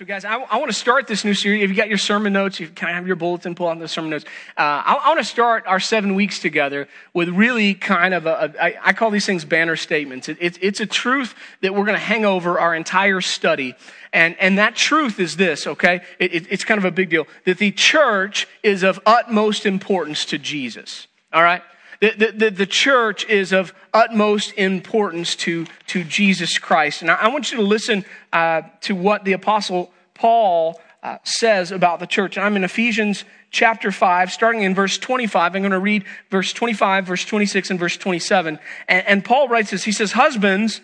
So, guys, I, I, want to start this new series. If you got your sermon notes, you of have your bulletin, pull out the sermon notes. Uh, I, I, want to start our seven weeks together with really kind of a, a I, I call these things banner statements. It, it, it's a truth that we're going to hang over our entire study. And, and that truth is this, okay? It, it's kind of a big deal that the church is of utmost importance to Jesus. All right? The, the, the, church is of utmost importance to, to Jesus Christ. And I, I want you to listen uh, to what the Apostle Paul uh, says about the church. I'm in Ephesians chapter 5, starting in verse 25. I'm going to read verse 25, verse 26, and verse 27. And, and Paul writes this He says, Husbands,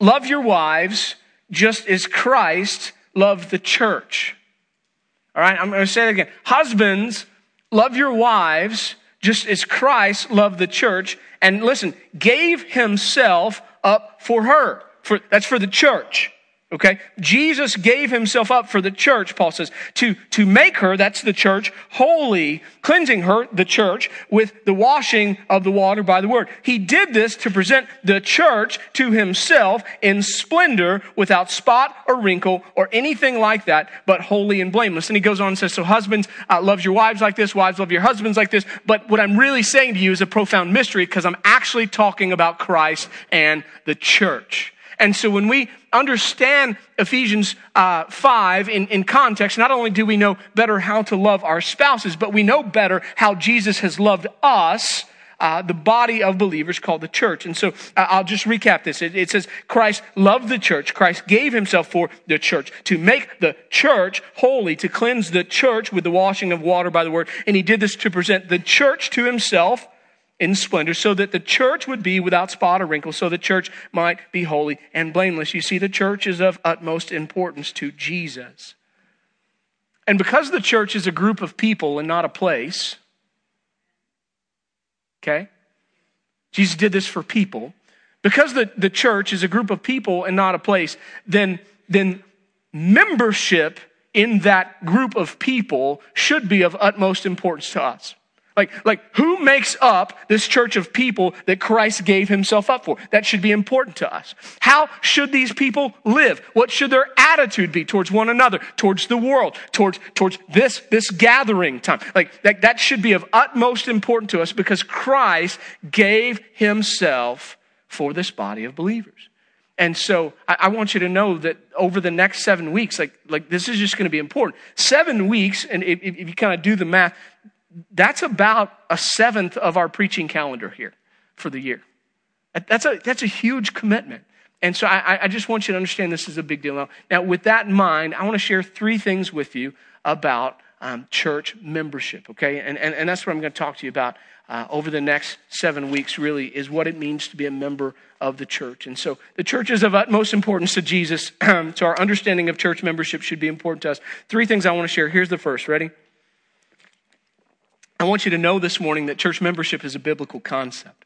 love your wives just as Christ loved the church. All right, I'm going to say it again. Husbands, love your wives just as Christ loved the church and listen, gave himself up for her. For, that's for the church. Okay? Jesus gave himself up for the church, Paul says, to, to make her, that's the church, holy, cleansing her, the church, with the washing of the water by the word. He did this to present the church to himself in splendor, without spot or wrinkle or anything like that, but holy and blameless. And he goes on and says, so husbands, uh, love your wives like this, wives love your husbands like this. But what I'm really saying to you is a profound mystery because I'm actually talking about Christ and the church. And so when we understand Ephesians uh, 5 in, in context, not only do we know better how to love our spouses, but we know better how Jesus has loved us. Uh, the body of believers called the church. And so uh, I'll just recap this. It, it, says Christ loved the church. Christ gave himself for the church to make the church holy, to cleanse the church with the washing of water by the word. And he did this to present the church to himself in splendor, so that the church would be without spot or wrinkle, so the church might be holy and blameless. You see, the church is of utmost importance to Jesus. And because the church is a group of people and not a place, okay? Jesus did this for people. Because the, the church is a group of people and not a place, then, then membership in that group of people should be of utmost importance to us. Like, like who makes up this church of people that Christ gave himself up for? That should be important to us. How should these people live? What should their attitude be towards one another, towards the world, towards, towards this, this gathering time? Like that, that should be of utmost importance to us because Christ gave himself for this body of believers. And so I, I, want you to know that over the next seven weeks, like, like this is just going to be important. Seven weeks, and if, if you kind of do the math, that's about a seventh of our preaching calendar here for the year. That's a, that's a huge commitment. And so I, I just want you to understand this is a big deal. Now, with that in mind, I want to share three things with you about um, church membership, okay? And, and, and that's what I'm going to talk to you about uh, over the next seven weeks, really, is what it means to be a member of the church. And so the church is of utmost importance to Jesus, so our understanding of church membership should be important to us. Three things I want to share. Here's the first. Ready? I want you to know this morning that church membership is a biblical concept.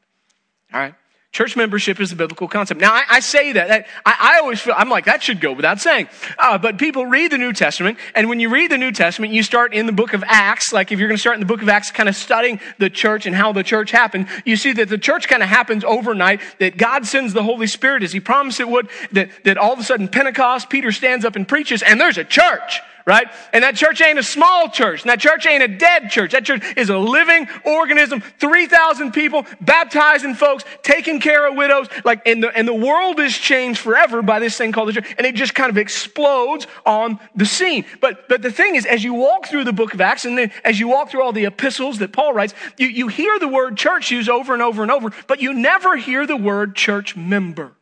All right? Church membership is a biblical concept. Now, I, I say that. I, I, always feel, I'm like, that should go without saying. Uh, but people read the New Testament, and when you read the New Testament, you start in the book of Acts. Like, if you're going to start in the book of Acts, kind of studying the church and how the church happened, you see that the church kind of happens overnight, that God sends the Holy Spirit as He promised it would, that, that all of a sudden Pentecost, Peter stands up and preaches, and there's a church right? And that church ain't a small church. And that church ain't a dead church. That church is a living organism. 3,000 people baptizing folks, taking care of widows. Like, and the, and the world is changed forever by this thing called the church. And it just kind of explodes on the scene. But, but the thing is, as you walk through the book of Acts and then as you walk through all the epistles that Paul writes, you, you hear the word church used over and over and over, but you never hear the word church member,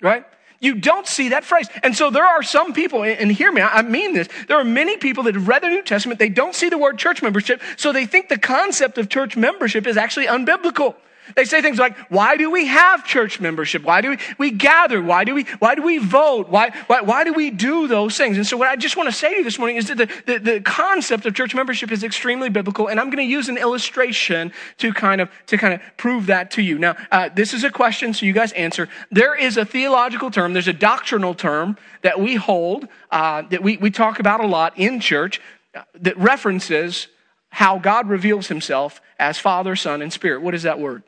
right? You don't see that phrase. And so there are some people, and hear me, I mean this. There are many people that have read the New Testament, they don't see the word church membership, so they think the concept of church membership is actually unbiblical. They say things like, why do we have church membership? Why do we, we gather? Why do we, why do we vote? Why, why, why do we do those things? And so what I just want to say to you this morning is that the, the, the concept of church membership is extremely biblical. And I'm going to use an illustration to kind of, to kind of prove that to you. Now, uh, this is a question, so you guys answer. There is a theological term, there's a doctrinal term that we hold, uh, that we, we talk about a lot in church uh, that references how God reveals himself as Father, Son, and Spirit. What is that word?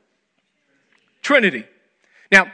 Trinity. Now,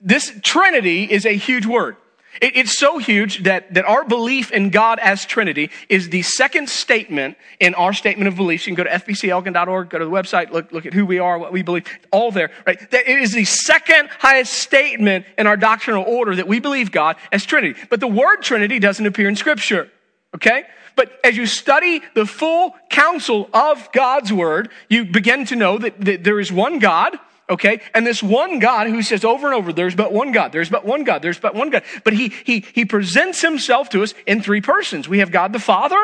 this Trinity is a huge word. It, it's so huge that, that our belief in God as Trinity is the second statement in our statement of beliefs. You can go to fbcelgin.org, go to the website, look, look at who we are, what we believe, all there, right? That it is the second highest statement in our doctrinal order that we believe God as Trinity. But the word Trinity doesn't appear in Scripture, okay? But as you study the full counsel of God's word, you begin to know that, that there is one God, okay? And this one God who says over and over, there's but one God, there's but one God, there's but one God. But he, he, he presents himself to us in three persons. We have God the Father,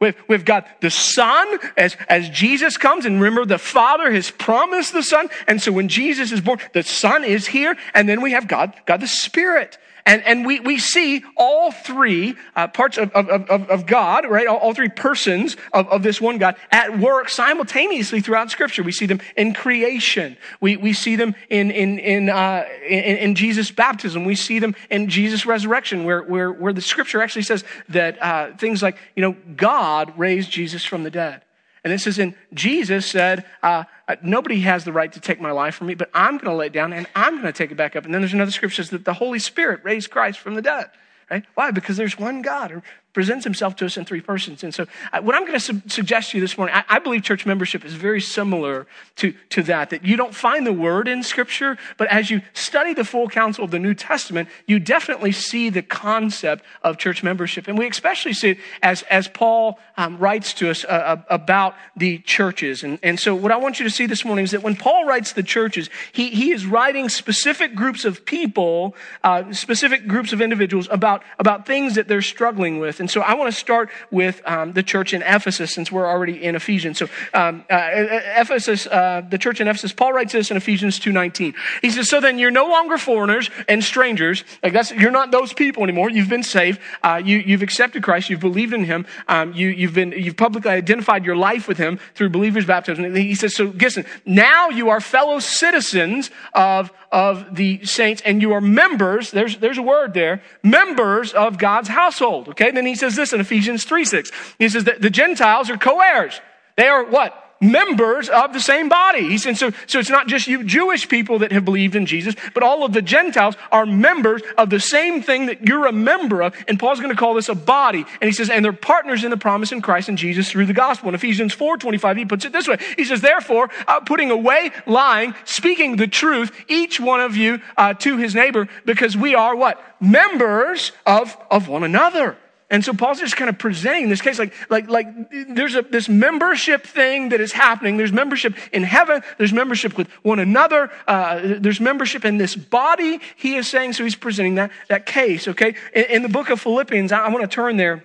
We've, we've got the Son as, as Jesus comes. And remember, the Father has promised the Son. And so when Jesus is born, the Son is here. And then we have God, God the Spirit. And, and we, we see all three uh, parts of, of, of, of, God, right? All, all three persons of, of this one God at work simultaneously throughout Scripture. We see them in creation. We, we see them in, in, in, uh, in, in, Jesus' baptism. We see them in Jesus' resurrection, where, where, where the Scripture actually says that uh, things like, you know, God raised Jesus from the dead. And it says, and Jesus said, uh, uh, nobody has the right to take my life from me, but I'm going to lay it down and I'm going to take it back up. And then there's another scripture says that the Holy Spirit raised Christ from the dead. Right? Why? Because there's one God presents himself to us in three persons. And so, what I'm going to su- suggest to you this morning, I, I, believe church membership is very similar to, to that, that you don't find the word in Scripture, but as you study the full counsel of the New Testament, you definitely see the concept of church membership. And we especially see it as, as Paul um, writes to us uh, uh, about the churches. And, and so, what I want you to see this morning is that when Paul writes the churches, he, he is writing specific groups of people, uh, specific groups of individuals about, about things that they're struggling with. And and so I want to start with um, the church in Ephesus since we're already in Ephesians. So um, uh, Ephesus, uh, the church in Ephesus, Paul writes this in Ephesians 2.19. He says, so then you're no longer foreigners and strangers. Like that's, you're not those people anymore. You've been saved. Uh, you, you've accepted Christ. You've believed in him. Um, you, you've been, you've publicly identified your life with him through believers' baptism. And he says, so listen, now you are fellow citizens of, of the saints and you are members, there's, there's a word there, members of God's household. Okay. Then he says this in Ephesians 3 6. He says that the Gentiles are co heirs. They are what? Members of the same body. Said, so, so it's not just you Jewish people that have believed in Jesus, but all of the Gentiles are members of the same thing that you're a member of. And Paul's going to call this a body. And he says, and they're partners in the promise in Christ and Jesus through the gospel. In Ephesians 4 25, he puts it this way. He says, therefore, uh, putting away lying, speaking the truth, each one of you uh, to his neighbor, because we are what? Members of, of one another. And so Paul's just kind of presenting this case like, like, like there's a, this membership thing that is happening. There's membership in heaven. There's membership with one another. Uh, there's membership in this body, he is saying. So he's presenting that, that case, okay? In, in the book of Philippians, I, I want to turn there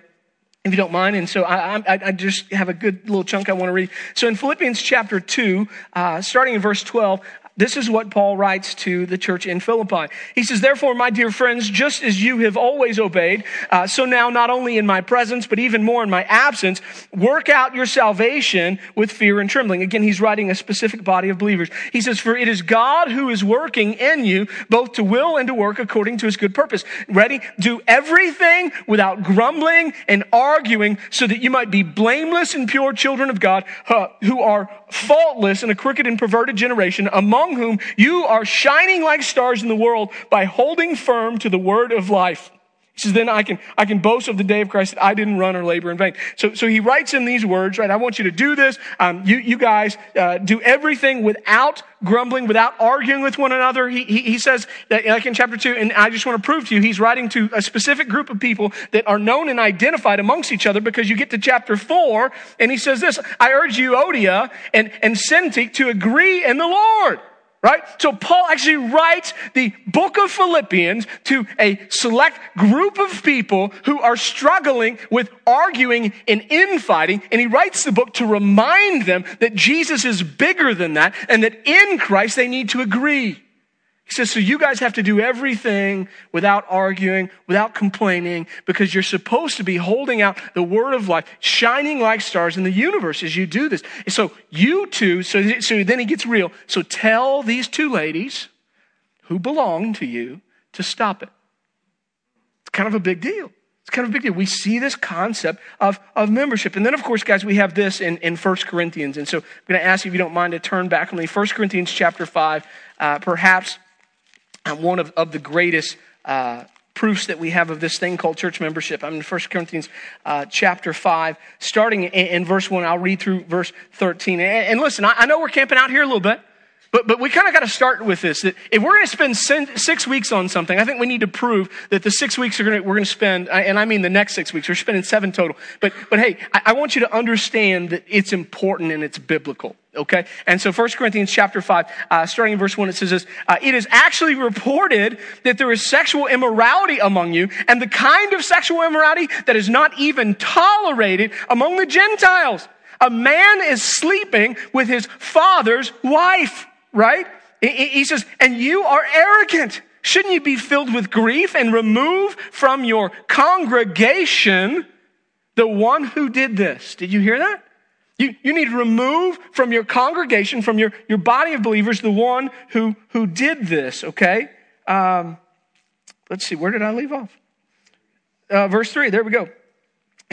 if you don't mind. And so I, I, I, just have a good little chunk I want to read. So in Philippians chapter 2, uh, starting in verse 12, this is what Paul writes to the church in Philippi. He says, Therefore, my dear friends, just as you have always obeyed, uh, so now not only in my presence, but even more in my absence, work out your salvation with fear and trembling. Again, he's writing a specific body of believers. He says, For it is God who is working in you, both to will and to work according to his good purpose. Ready? Do everything without grumbling and arguing, so that you might be blameless and pure children of God, who are faultless in a crooked and perverted generation, among whom you are shining like stars in the world by holding firm to the word of life. He says, then I can, I can boast of the day of Christ that I didn't run or labor in vain. So, so he writes in these words, right? I want you to do this. Um, you, you guys, uh, do everything without grumbling, without arguing with one another. He, he, he says that, like in chapter two, and I just want to prove to you, he's writing to a specific group of people that are known and identified amongst each other because you get to chapter four, and he says this, I urge you, Euodia and, and Syntyche, to agree in the Lord right? So Paul actually writes the book of Philippians to a select group of people who are struggling with arguing and infighting. And he writes the book to remind them that Jesus is bigger than that and that in Christ they need to agree. He says, so you guys have to do everything without arguing, without complaining, because you're supposed to be holding out the word of life, shining like stars in the universe as you do this. And so you two, so, so then he gets real. So tell these two ladies who belong to you to stop it. It's kind of a big deal. It's kind of a big deal. We see this concept of, of membership. And then, of course, guys, we have this in, in 1 Corinthians. And so I'm going to ask you if you don't mind to turn back on me. 1 Corinthians chapter 5, uh, perhaps one of, of the greatest uh, proofs that we have of this thing called church membership. I'm in 1 Corinthians uh, chapter 5, starting in, in, verse 1. I'll read through verse 13. And, and listen, I, I know we're camping out here a little bit. But, but we kind of got to start with this. That if we're going to spend six weeks on something, I think we need to prove that the six weeks to, we're going to spend, and I mean the next six weeks, we're spending seven total. But, but hey, I, I want you to understand that it's important and it's biblical. Okay? And so 1 Corinthians chapter 5, uh, starting in verse 1, it says this, uh, it is actually reported that there is sexual immorality among you, and the kind of sexual immorality that is not even tolerated among the Gentiles. A man is sleeping with his father's wife right? He says, and you are arrogant. Shouldn't you be filled with grief and remove from your congregation the one who did this? Did you hear that? You, you need to remove from your congregation, from your, your body of believers, the one who, who did this, okay? Um, let's see, where did I leave off? Uh, verse 3, there we go.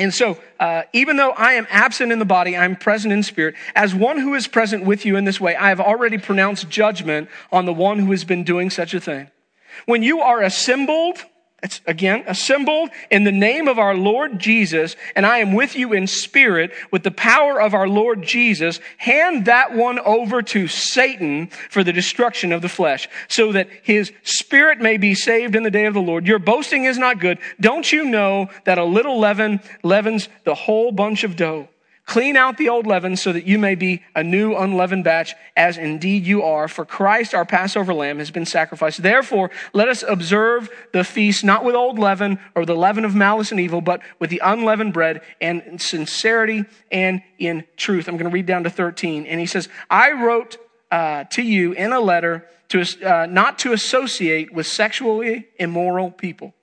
And so, uh, even though I am absent in the body, I'm present in spirit. As one who is present with you in this way, I have already pronounced judgment on the one who has been doing such a thing. When you are assembled, it's again assembled in the name of our Lord Jesus, and I am with you in spirit with the power of our Lord Jesus. Hand that one over to Satan for the destruction of the flesh, so that his spirit may be saved in the day of the Lord. Your boasting is not good. Don't you know that a little leaven leavens the whole bunch of dough? Clean out the old leaven so that you may be a new unleavened batch, as indeed you are. For Christ, our Passover lamb, has been sacrificed. Therefore, let us observe the feast not with old leaven or the leaven of malice and evil, but with the unleavened bread and in sincerity and in truth. I'm going to read down to 13. And he says, I wrote uh, to you in a letter to, uh, not to associate with sexually immoral people.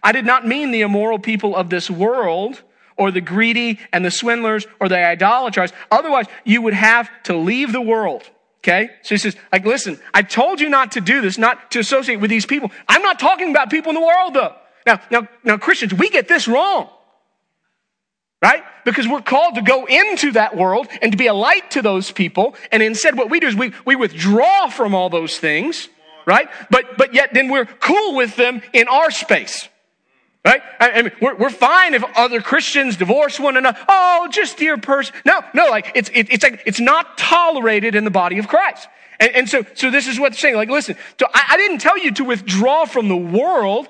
I did not mean the immoral people of this world or the greedy and the swindlers or the idolaters. Otherwise, you would have to leave the world. Okay? So he says, like, listen, I told you not to do this, not to associate with these people. I'm not talking about people in the world though. Now, now, now Christians, we get this wrong. Right? Because we're called to go into that world and to be a light to those people. And instead what we do is we, we withdraw from all those things. Right? But, but yet then we're cool with them in our space. Right? I mean, we're, we're fine if other Christians divorce one another. Oh, just dear person. No, no, like, it's, it, it's like, it's not tolerated in the body of Christ. And, and so, so this is what they're saying. Like, listen, so I, I didn't tell you to withdraw from the world.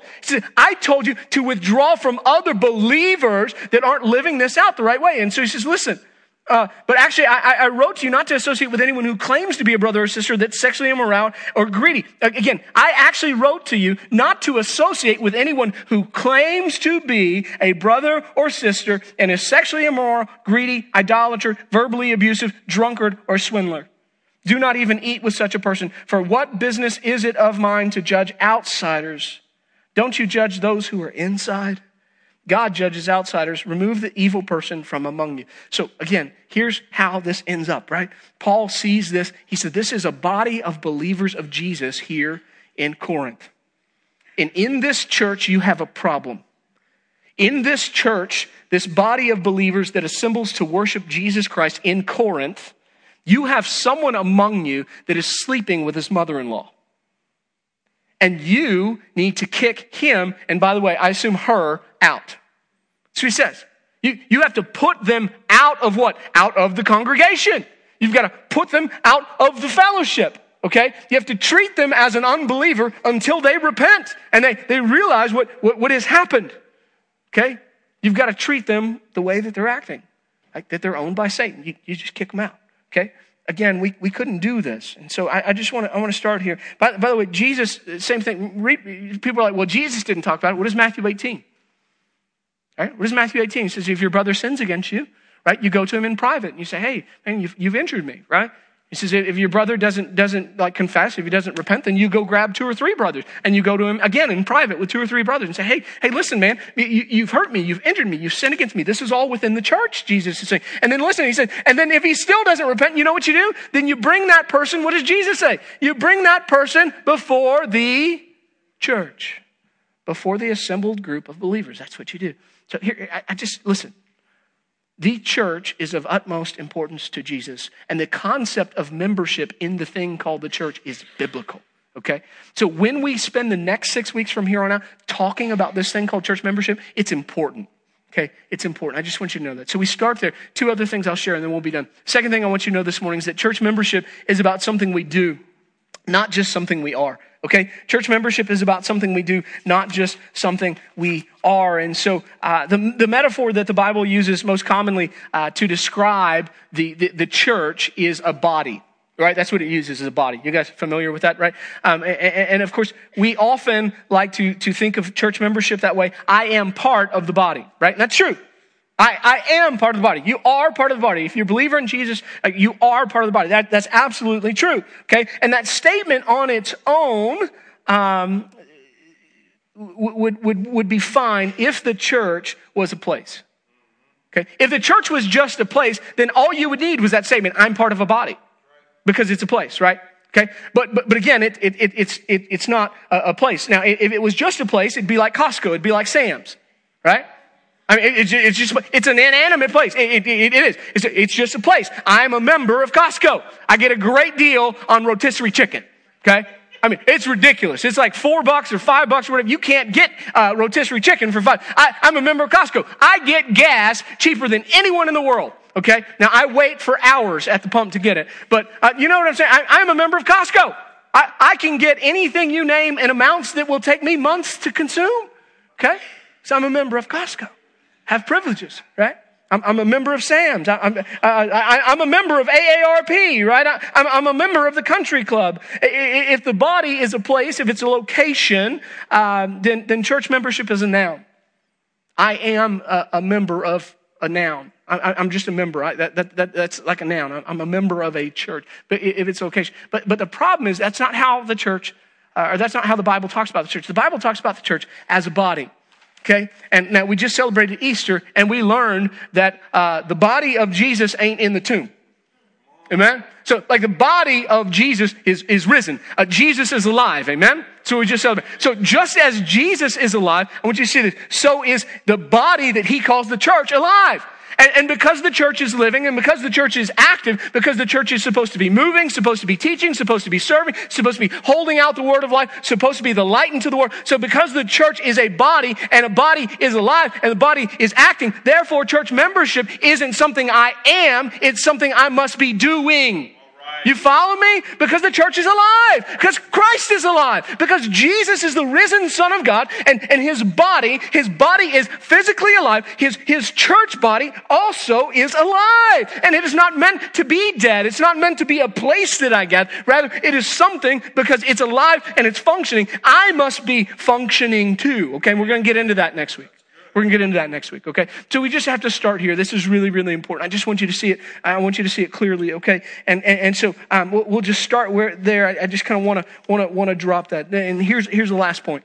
I told you to withdraw from other believers that aren't living this out the right way. And so he says, listen, uh, but actually, I, I, wrote to you not to associate with anyone who claims to be a brother or sister that's sexually immoral or greedy. Again, I actually wrote to you not to associate with anyone who claims to be a brother or sister and is sexually immoral, greedy, idolater, verbally abusive, drunkard, or swindler. Do not even eat with such a person. For what business is it of mine to judge outsiders? Don't you judge those who are inside? God judges outsiders. Remove the evil person from among you. So again, here's how this ends up, right? Paul sees this. He said, This is a body of believers of Jesus here in Corinth. And in this church, you have a problem. In this church, this body of believers that assembles to worship Jesus Christ in Corinth, you have someone among you that is sleeping with his mother in law. And you need to kick him, and by the way, I assume her, out. So he says, you, you have to put them out of what? Out of the congregation. You've got to put them out of the fellowship. Okay? You have to treat them as an unbeliever until they repent and they, they realize what, what, what has happened. Okay? You've got to treat them the way that they're acting, like that they're owned by Satan. You, you just kick them out. Okay? Again, we, we couldn't do this. And so I, I just want to, I want to start here. By, by the way, Jesus, same thing. People are like, well, Jesus didn't talk about it. What is Matthew 18? Right? What does Matthew 18? He says, if your brother sins against you, right, you go to him in private and you say, hey, man, you've, you've injured me, right? He says, if your brother doesn't, doesn't like confess, if he doesn't repent, then you go grab two or three brothers and you go to him again in private with two or three brothers and say, hey, hey, listen, man, you, have hurt me. You've injured me. You've sinned against me. This is all within the church, Jesus is saying. And then listen, he said, and then if he still doesn't repent, you know what you do? Then you bring that person, what does Jesus say? You bring that person before the church, before the assembled group of believers. That's what you do. So here, I, I just, listen. The church is of utmost importance to Jesus, and the concept of membership in the thing called the church is biblical. Okay? So when we spend the next six weeks from here on out talking about this thing called church membership, it's important. Okay? It's important. I just want you to know that. So we start there. Two other things I'll share and then we'll be done. Second thing I want you to know this morning is that church membership is about something we do, not just something we are. Okay? Church membership is about something we do, not just something we are. And so uh, the, the metaphor that the Bible uses most commonly uh, to describe the, the, the church is a body right? That's what it uses as a body. You guys familiar with that, right? Um, and, and, of course, we often like to, to think of church membership that way. I am part of the body, right? And that's true. I, I am part of the body. You are part of the body. If you're a believer in Jesus, uh, you are part of the body. That, that's absolutely true. Okay. And that statement on its own, um, would, would, would be fine if the church was a place. Okay. If the church was just a place, then all you would need was that statement, I'm part of a body. Because it's a place, right? Okay. But, but, but again, it, it, it it's, it, it's not a, a place. Now, if it was just a place, it'd be like Costco. It'd be like Sam's, right? I mean, it's, it's just, it's an inanimate place. It, it, it is. It's, it's just a place. I'm a member of Costco. I get a great deal on rotisserie chicken. Okay? I mean, it's ridiculous. It's like four bucks or five bucks or whatever. You can't get uh, rotisserie chicken for five. I, I'm a member of Costco. I get gas cheaper than anyone in the world. Okay? Now, I wait for hours at the pump to get it. But uh, you know what I'm saying? I, I'm a member of Costco. I, I can get anything you name in amounts that will take me months to consume. Okay? So I'm a member of Costco have privileges, right? I'm, I'm a member of SAMS. I'm, uh, I, am a member of AARP, right? I, I'm, I'm, a member of the country club. If the body is a place, if it's a location, um, then, then church membership is a noun. I am a, a member of a noun. I, am just a member. I, that, that, that, that's like a noun. I'm a member of a church. But if it's location, but but the problem is that's not how the church, uh, or that's not how the Bible talks about the church. The Bible talks about the church as a body. Okay? And now we just celebrated Easter and we learned that uh, the body of Jesus ain't in the tomb. Amen? So, like the body of Jesus is, is risen. Uh, Jesus is alive. Amen? So we just celebrate. So just as Jesus is alive, I want you to see this, so is the body that he calls the church alive. And, and, because the church is living and because the church is active, because the church is supposed to be moving, supposed to be teaching, supposed to be serving, supposed to be holding out the word of life, supposed to be the light into the world. So because the church is a body and a body is alive and the body is acting, therefore church membership isn't something I am, it's something I must be doing. You follow me? Because the church is alive. Because Christ is alive. Because Jesus is the risen Son of God and, and his body, his body is physically alive. His, his church body also is alive. And it is not meant to be dead. It's not meant to be a place that I get. Rather, it is something because it's alive and it's functioning. I must be functioning too. Okay. We're going to get into that next week. We're going to get into that next week, okay? So we just have to start here. This is really, really important. I just want you to see it. I want you to see it clearly, okay? And, and, and so um, we'll, we'll, just start where there. I, I just kind of want to want to want to drop that. And here's here's the last point.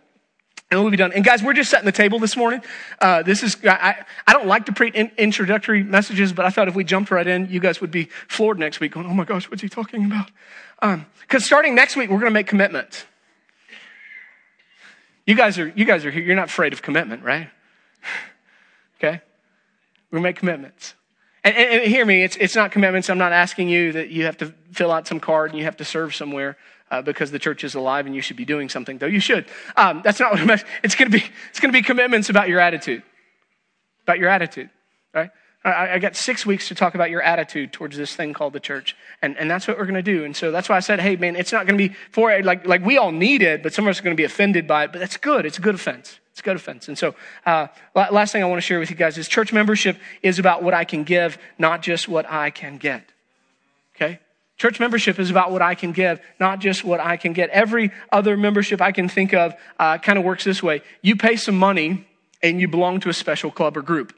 And we'll be done. And guys, we're just setting the table this morning. Uh, this is, I, I don't like to preach in, introductory messages, but I thought if we jumped right in, you guys would be floored next week going, oh my gosh, what's he talking about? Because um, starting next week, we're going to make commitments. You guys are, you guys are here. You're not afraid of commitment, right? Okay? We make commitments. And, and, and, hear me, it's, it's not commitments. I'm not asking you that you have to fill out some card and you have to serve somewhere uh, because the church is alive and you should be doing something, though you should. Um, that's not what I'm asking. It's going to be, it's going to be commitments about your attitude. About your attitude, right? I, I got six weeks to talk about your attitude towards this thing called the church. And, and that's what we're going to do. And so that's why I said, hey, man, it's not going to be for, like, like we all need it, but some of us are going to be offended by it. But that's good. It's a good offense. It's a good offense. And so, uh, last thing I want to share with you guys is church membership is about what I can give, not just what I can get. Okay? Church membership is about what I can give, not just what I can get. Every other membership I can think of uh, kind of works this way. You pay some money and you belong to a special club or group.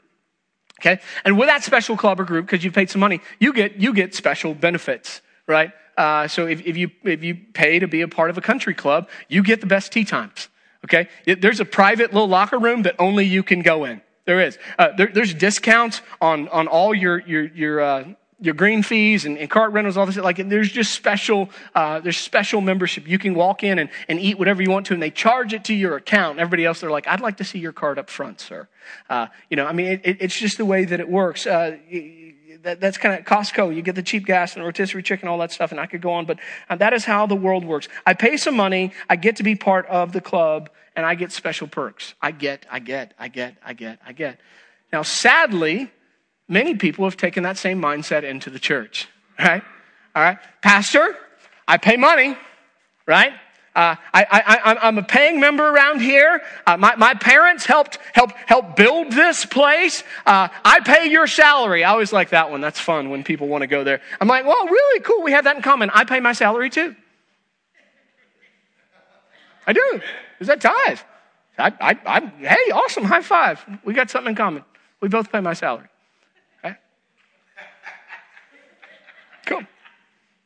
Okay? And with that special club or group, because you've paid some money, you get, you get special benefits, right? Uh, so if, if, you, if you pay to be a part of a country club, you get the best tee times. Okay? There's a private little locker room that only you can go in. There is. Uh, there, there's discounts on, on all your, your, your, uh, your green fees and, and, cart rentals, all this. Like, there's just special, uh, there's special membership. You can walk in and, and eat whatever you want to, and they charge it to your account. Everybody else, they're like, I'd like to see your card up front, sir. Uh, you know, I mean, it, it, it's just the way that it works. Uh, that, that's kind of Costco. You get the cheap gas and rotisserie chicken, all that stuff, and I could go on, but uh, that is how the world works. I pay some money, I get to be part of the club, and I get special perks. I get, I get, I get, I get, I get. Now, sadly, many people have taken that same mindset into the church, right? All right. Pastor, I pay money, right? Uh, I, am a paying member around here. Uh, my, my, parents helped help help build this place. Uh, I pay your salary. I always like that one. That's fun when people want to go there. I'm like, well, really cool. We have that in common. I pay my salary too. I do. Is that tithe? I, I, I, hey, awesome. High five. We got something in common. We both pay my salary. Okay? Cool.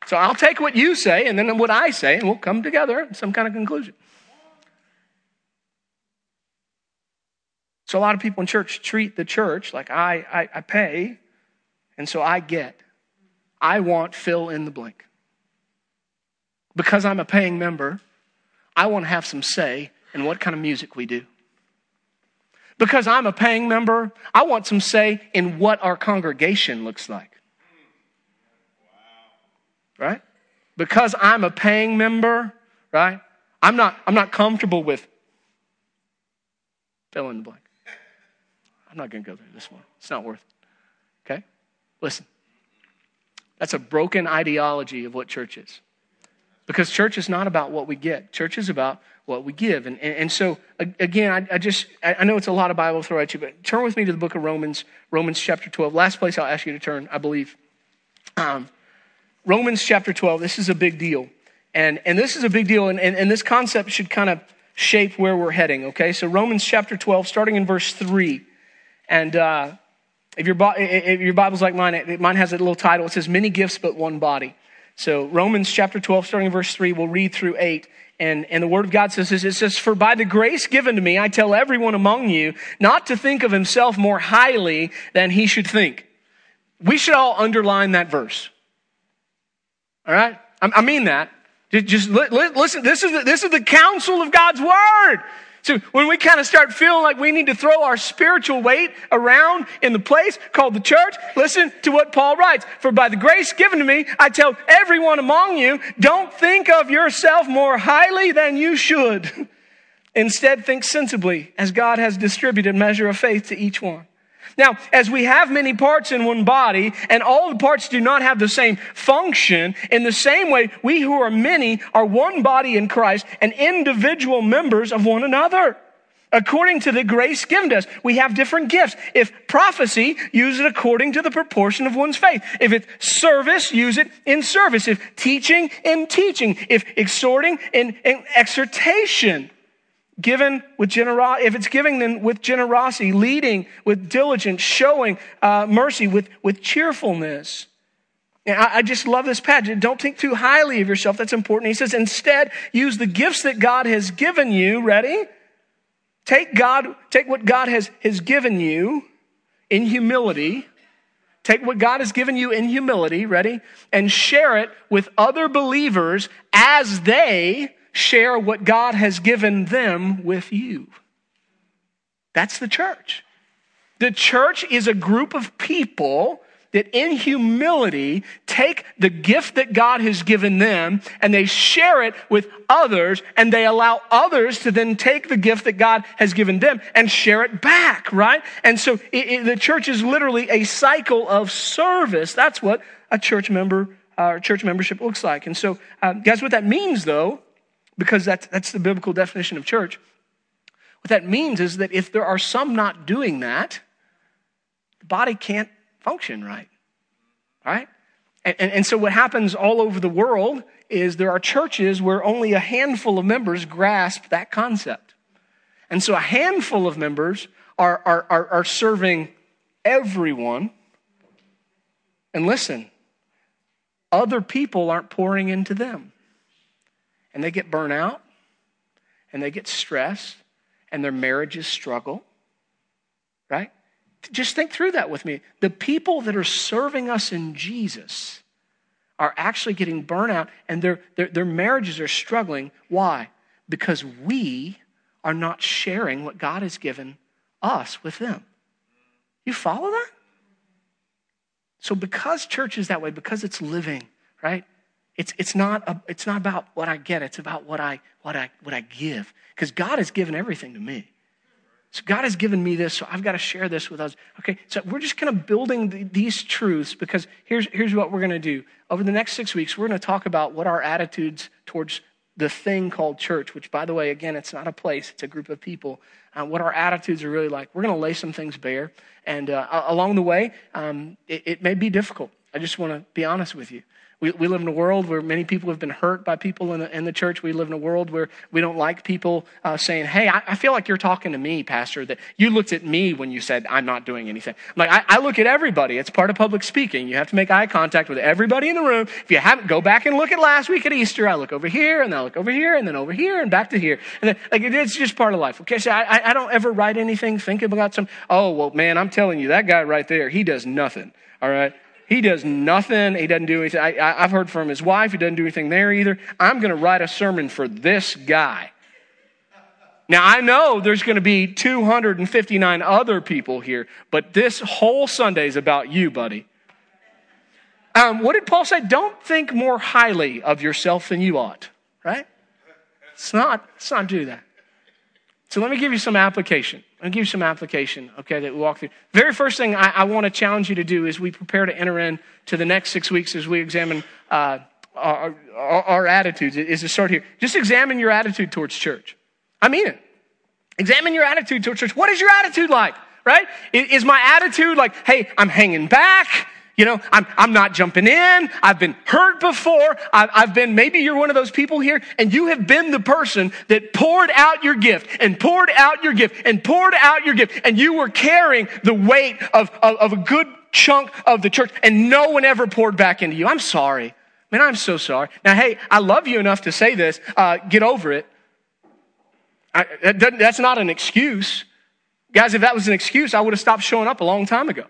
So I'll take what you say and then what I say, and we'll come together some kind of conclusion. So a lot of people in church treat the church like I, I, I pay, and so I get. I want fill in the blank. Because I'm a paying member, I want to have some say in what kind of music we do. Because I'm a paying member, I want some say in what our congregation looks like right? Because I'm a paying member, right? I'm not, I'm not comfortable with fill in the blank. I'm not going to go there this morning. It's not worth it. Okay? Listen. That's a broken ideology of what church is. Because church is not about what we get. Church is about what we give. And, and, and so, again, I, I just, I know it's a lot of Bible throw at you, but turn with me to the book of Romans, Romans chapter 12. Last place I'll ask you to turn, I believe. Um, Romans chapter 12, this is a big deal. And, and this is a big deal, and, and, and this concept should kind of shape where we're heading, okay? So, Romans chapter 12, starting in verse 3. And uh, if, your, if your Bible's like mine, it, mine has a little title. It says, Many Gifts But One Body. So, Romans chapter 12, starting in verse 3, we'll read through 8. And, and the word of God says this, it says, For by the grace given to me, I tell everyone among you not to think of himself more highly than he should think. We should all underline that verse. All right? I mean that. Just listen, this is, the, this is the counsel of God's word. So when we kind of start feeling like we need to throw our spiritual weight around in the place called the church, listen to what Paul writes. For by the grace given to me, I tell everyone among you, don't think of yourself more highly than you should. Instead, think sensibly as God has distributed measure of faith to each one. Now, as we have many parts in one body, and all the parts do not have the same function, in the same way, we who are many are one body in Christ and individual members of one another. According to the grace given to us, we have different gifts. If prophecy, use it according to the proportion of one's faith. If it's service, use it in service. If teaching, in teaching. If exhorting, in, in exhortation given with generosity, if it's giving then with generosity, leading with diligence, showing uh, mercy with, with cheerfulness. I, I just love this passage. Don't think too highly of yourself. That's important. He says, instead, use the gifts that God has given you. Ready? Take God, take what God has, has given you in humility. Take what God has given you in humility, ready? And share it with other believers as they share what God has given them with you. That's the church. The church is a group of people that in humility take the gift that God has given them and they share it with others and they allow others to then take the gift that God has given them and share it back, right? And so it, it, the church is literally a cycle of service. That's what a church member, uh, church membership looks like. And so, uh, guys, what that means though because that's, that's the biblical definition of church. What that means is that if there are some not doing that, the body can't function right. Right? And, and, and so what happens all over the world is there are churches where only a handful of members grasp that concept. And so a handful of members are, are, are, are serving everyone. And listen, other people aren't pouring into them and they get burnt out and they get stressed and their marriages struggle, right? Just think through that with me. The people that are serving us in Jesus are actually getting burnt out and their, their, their marriages are struggling. Why? Because we are not sharing what God has given us with them. You follow that? So because church is that way, because it's living, right? It's, it's, not a, it's not about what I get, it's about what I, what I, what I give. Because God has given everything to me. So God has given me this, so I've got to share this with us. Okay, so we're just kind of building the, these truths because here's, here's what we're going to do. Over the next six weeks, we're going to talk about what our attitudes towards the thing called church, which, by the way, again, it's not a place, it's a group of people, uh, what our attitudes are really like. We're going to lay some things bare. And uh, along the way, um, it, it may be difficult. I just want to be honest with you. We, we live in a world where many people have been hurt by people in the, in the church. We live in a world where we don't like people uh, saying, Hey, I, I, feel like you're talking to me, Pastor, that you looked at me when you said, I'm not doing anything. I'm like, I, I look at everybody. It's part of public speaking. You have to make eye contact with everybody in the room. If you haven't, go back and look at last week at Easter. I look over here, and I look over here, and then over here, and back to here. And then, like, it's just part of life. Okay, so I, I don't ever write anything thinking about some, oh, well, man, I'm telling you, that guy right there, he does nothing. All right? He does nothing. He doesn't do anything. I, have heard from his wife. He doesn't do anything there either. I'm going to write a sermon for this guy. Now, I know there's going to be 259 other people here, but this whole Sunday is about you, buddy. Um, what did Paul say? Don't think more highly of yourself than you ought, right? It's not, let's not do that. So let me give you some application. I'll give you some application, okay, that we walk through. Very first thing I, I want to challenge you to do is we prepare to enter in to the next six weeks as we examine uh, our, our, our attitudes, is to start here. Just examine your attitude towards church. I mean it. Examine your attitude towards church. What is your attitude like? Right? Is my attitude like, hey, I'm hanging back? You know, I'm, I'm not jumping in. I've been hurt before. I've, I've been, maybe you're one of those people here and you have been the person that poured out your gift and poured out your gift and poured out your gift and you were carrying the weight of, of, of a good chunk of the church and no one ever poured back into you. I'm sorry. Man, I'm so sorry. Now, hey, I love you enough to say this. Uh, get over it. I, that that's not an excuse. Guys, if that was an excuse, I would have stopped showing up a long time ago.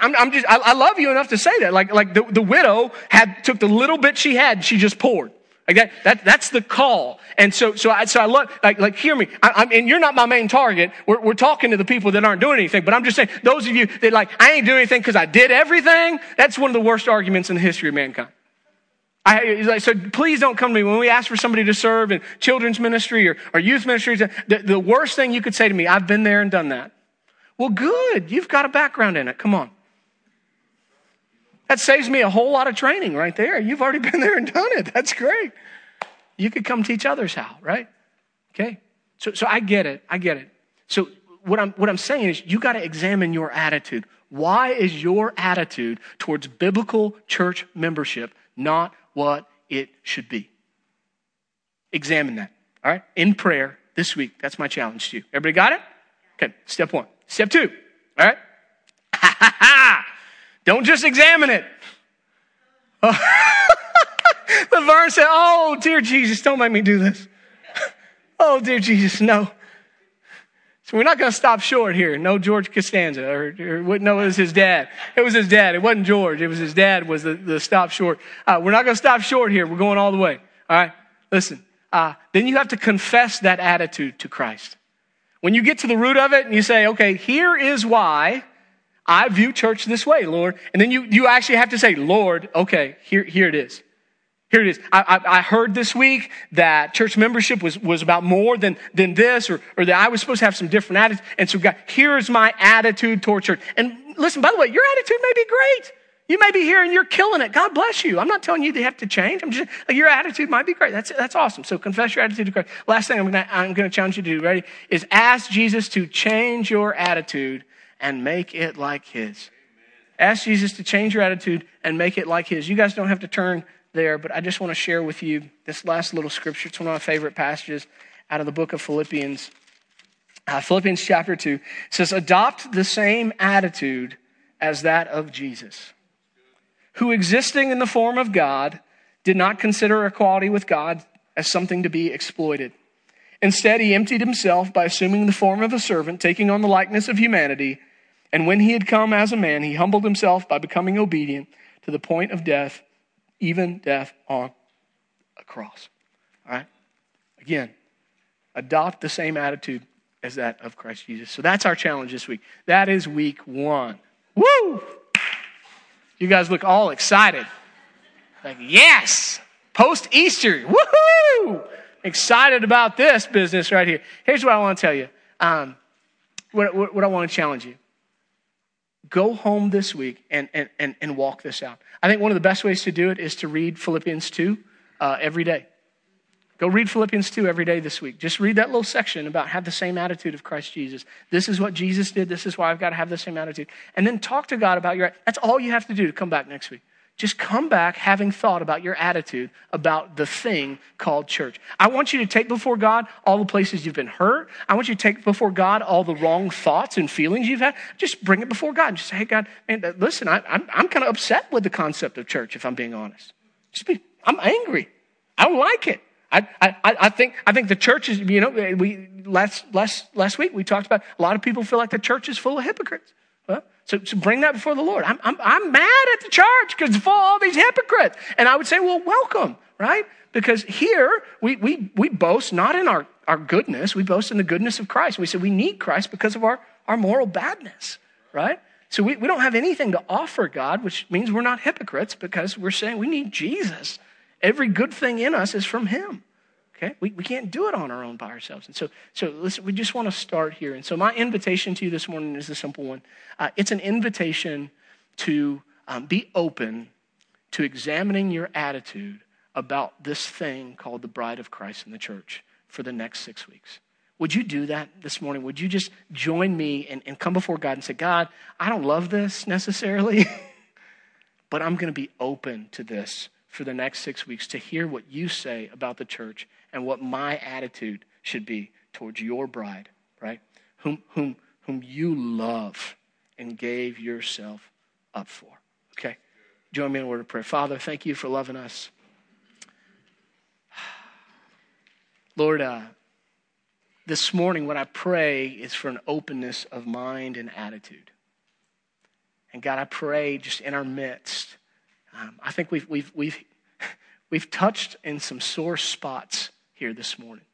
I'm, I'm just, I, I, love you enough to say that. Like, like the, the widow had, took the little bit she had, she just poured. Like that, that, that's the call. And so, so I, so I love, like, like, hear me. I, I'm, and you're not my main target. We're, we're talking to the people that aren't doing anything. But I'm just saying, those of you that like, I ain't doing anything because I did everything, that's one of the worst arguments in the history of mankind. I, so please don't come to me when we ask for somebody to serve in children's ministry or, or youth ministry. Uh, the, the worst thing you could say to me, I've been there and done that. Well, good. You've got a background in it. Come on. That saves me a whole lot of training right there. You've already been there and done it. That's great. You could come teach others how, right? Okay. So, so I get it. I get it. So what I'm, what I'm saying is you got to examine your attitude. Why is your attitude towards biblical church membership not what it should be? Examine that. All right. In prayer this week. That's my challenge to you. Everybody got it? Okay. Step one. Step two. All right. Ha ha ha. Don't just examine it. Oh. Laverne said, Oh, dear Jesus, don't make me do this. oh, dear Jesus, no. So we're not going to stop short here. No George Costanza, or, or, no, it was his dad. It was his dad. It wasn't George. It was his dad. Was the, the stop short. Uh, we're not going to stop short here. We're going all the way. All right. Listen. Uh, then you have to confess that attitude to Christ. When you get to the root of it and you say, "Okay, here is why I view church this way, Lord. And then you, you actually have to say, Lord, okay, here, here it is. Here it is. I, I, I, heard this week that church membership was, was about more than, than this, or, or that I was supposed to have some different attitude. And so, God, here's my attitude toward church. And listen, by the way, your attitude may be great. You may be here and you're killing it. God bless you. I'm not telling you they have to change. I'm just your attitude might be great. That's that's awesome. So confess your attitude to Christ. Last thing I'm gonna I'm gonna challenge you to do, ready, is ask Jesus to change your attitude and make it like His. Ask Jesus to change your attitude and make it like His. You guys don't have to turn there, but I just want to share with you this last little scripture. It's one of my favorite passages out of the book of Philippians. Uh, Philippians chapter 2 says, Adopt the same attitude as that of Jesus, who existing in the form of God, did not consider equality with God as something to be exploited. Instead, he emptied himself by assuming the form of a servant, taking on the likeness of humanity. And when he had come as a man, he humbled himself by becoming obedient to the point of death, even death on a cross. All right? Again, adopt the same attitude as that of Christ Jesus. So that's our challenge this week. That is week one. Woo! You guys look all excited. Like, yes, post Easter. Woohoo! Excited about this business right here. Here's what I want to tell you. Um, what, what, what I want to challenge you go home this week and, and, and, and walk this out. I think one of the best ways to do it is to read Philippians 2 uh, every day. Go read Philippians 2 every day this week. Just read that little section about have the same attitude of Christ Jesus. This is what Jesus did. This is why I've got to have the same attitude. And then talk to God about your That's all you have to do to come back next week. Just come back having thought about your attitude about the thing called church. I want you to take before God all the places you've been hurt. I want you to take before God all the wrong thoughts and feelings you've had. Just bring it before God and just say, hey, God, man, listen, I, am kind of upset with the concept of church, if I'm being honest. Just be, I'm angry. I don't like it. I, I, I think, I think the church is, you know, we, last, last, last week we talked about a lot of people feel like the church is full of hypocrites. Well, so, so bring that before the Lord. I'm, I'm, I'm mad at the church because of all these hypocrites. And I would say, well, welcome, right? Because here we, we, we boast not in our, our goodness, we boast in the goodness of Christ. We say we need Christ because of our, our moral badness, right? So we, we don't have anything to offer God, which means we're not hypocrites because we're saying we need Jesus. Every good thing in us is from Him. Okay? We, we can't do it on our own by ourselves. And so, so listen, we just want to start here. And so, my invitation to you this morning is a simple one uh, it's an invitation to um, be open to examining your attitude about this thing called the bride of Christ in the church for the next six weeks. Would you do that this morning? Would you just join me and, and come before God and say, God, I don't love this necessarily, but I'm going to be open to this for the next six weeks to hear what you say about the church and what my attitude should be towards your bride, right? Whom, whom, whom you love and gave yourself up for. Okay? Join me in a word of prayer. Father, thank you for loving us. Lord, uh, this morning, what I pray is for an openness of mind and attitude. And God, I pray just in our midst. Um, I think we've, we've, we've, we've touched in some sore spots here this morning.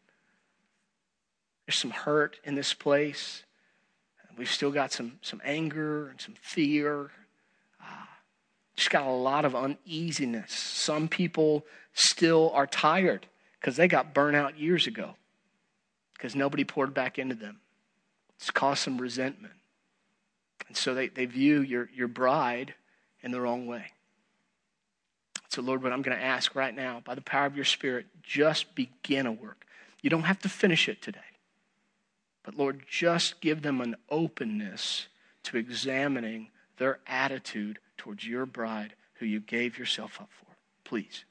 There's some hurt in this place. We've still got some, some anger and some fear. Uh, just got a lot of uneasiness. Some people still are tired because they got burnt out years ago because nobody poured back into them. It's caused some resentment. And so they, they view your, your bride in the wrong way. So, Lord, what I'm going to ask right now, by the power of your Spirit, just begin a work. You don't have to finish it today. But, Lord, just give them an openness to examining their attitude towards your bride who you gave yourself up for. Please.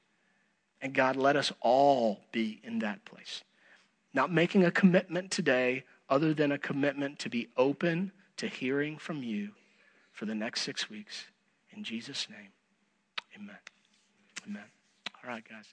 And God, let us all be in that place. Not making a commitment today other than a commitment to be open to hearing from you for the next six weeks. In Jesus' name, amen. Amen. All right, guys.